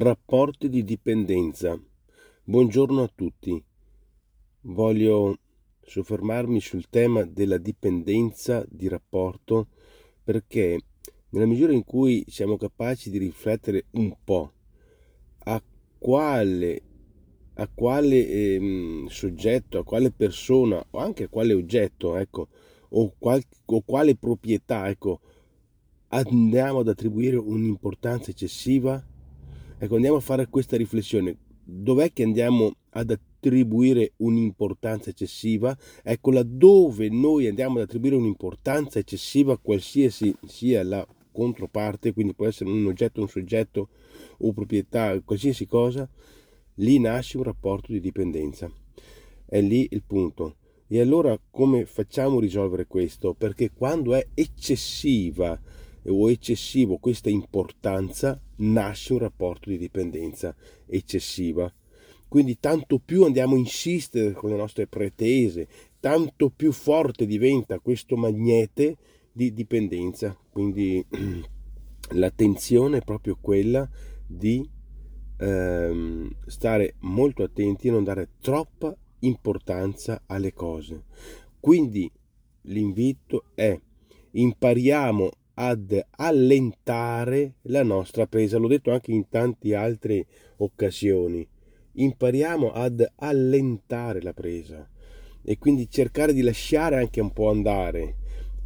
Rapporti di dipendenza. Buongiorno a tutti. Voglio soffermarmi sul tema della dipendenza di rapporto perché nella misura in cui siamo capaci di riflettere un po' a quale, a quale ehm, soggetto, a quale persona o anche a quale oggetto, ecco, o, qual, o quale proprietà, ecco, andiamo ad attribuire un'importanza eccessiva Ecco, andiamo a fare questa riflessione. Dov'è che andiamo ad attribuire un'importanza eccessiva? Ecco, laddove noi andiamo ad attribuire un'importanza eccessiva, qualsiasi sia la controparte, quindi può essere un oggetto, un soggetto o proprietà, qualsiasi cosa, lì nasce un rapporto di dipendenza. È lì il punto. E allora come facciamo a risolvere questo? Perché quando è eccessiva o eccessivo questa importanza, nasce un rapporto di dipendenza eccessiva. Quindi tanto più andiamo a insistere con le nostre pretese, tanto più forte diventa questo magnete di dipendenza. Quindi l'attenzione è proprio quella di ehm, stare molto attenti e non dare troppa importanza alle cose. Quindi l'invito è impariamo ad allentare la nostra presa. L'ho detto anche in tante altre occasioni. Impariamo ad allentare la presa e quindi cercare di lasciare anche un po' andare,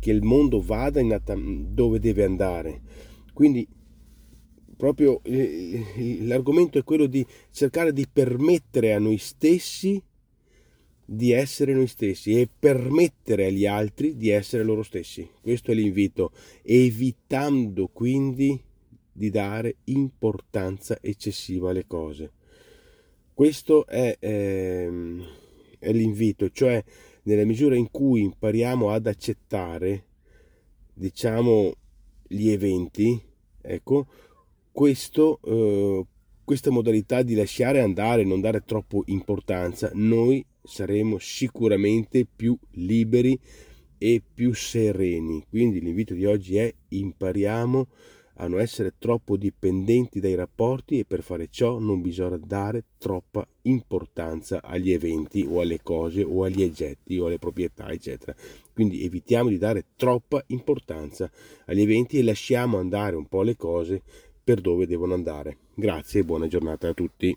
che il mondo vada dove deve andare. Quindi proprio l'argomento è quello di cercare di permettere a noi stessi di essere noi stessi e permettere agli altri di essere loro stessi. Questo è l'invito, evitando quindi di dare importanza eccessiva alle cose. Questo è, ehm, è l'invito, cioè nella misura in cui impariamo ad accettare, diciamo, gli eventi, ecco, questo, eh, questa modalità di lasciare andare, non dare troppo importanza, noi saremo sicuramente più liberi e più sereni. Quindi l'invito di oggi è impariamo a non essere troppo dipendenti dai rapporti e per fare ciò non bisogna dare troppa importanza agli eventi o alle cose o agli oggetti o alle proprietà eccetera. Quindi evitiamo di dare troppa importanza agli eventi e lasciamo andare un po' le cose per dove devono andare. Grazie e buona giornata a tutti.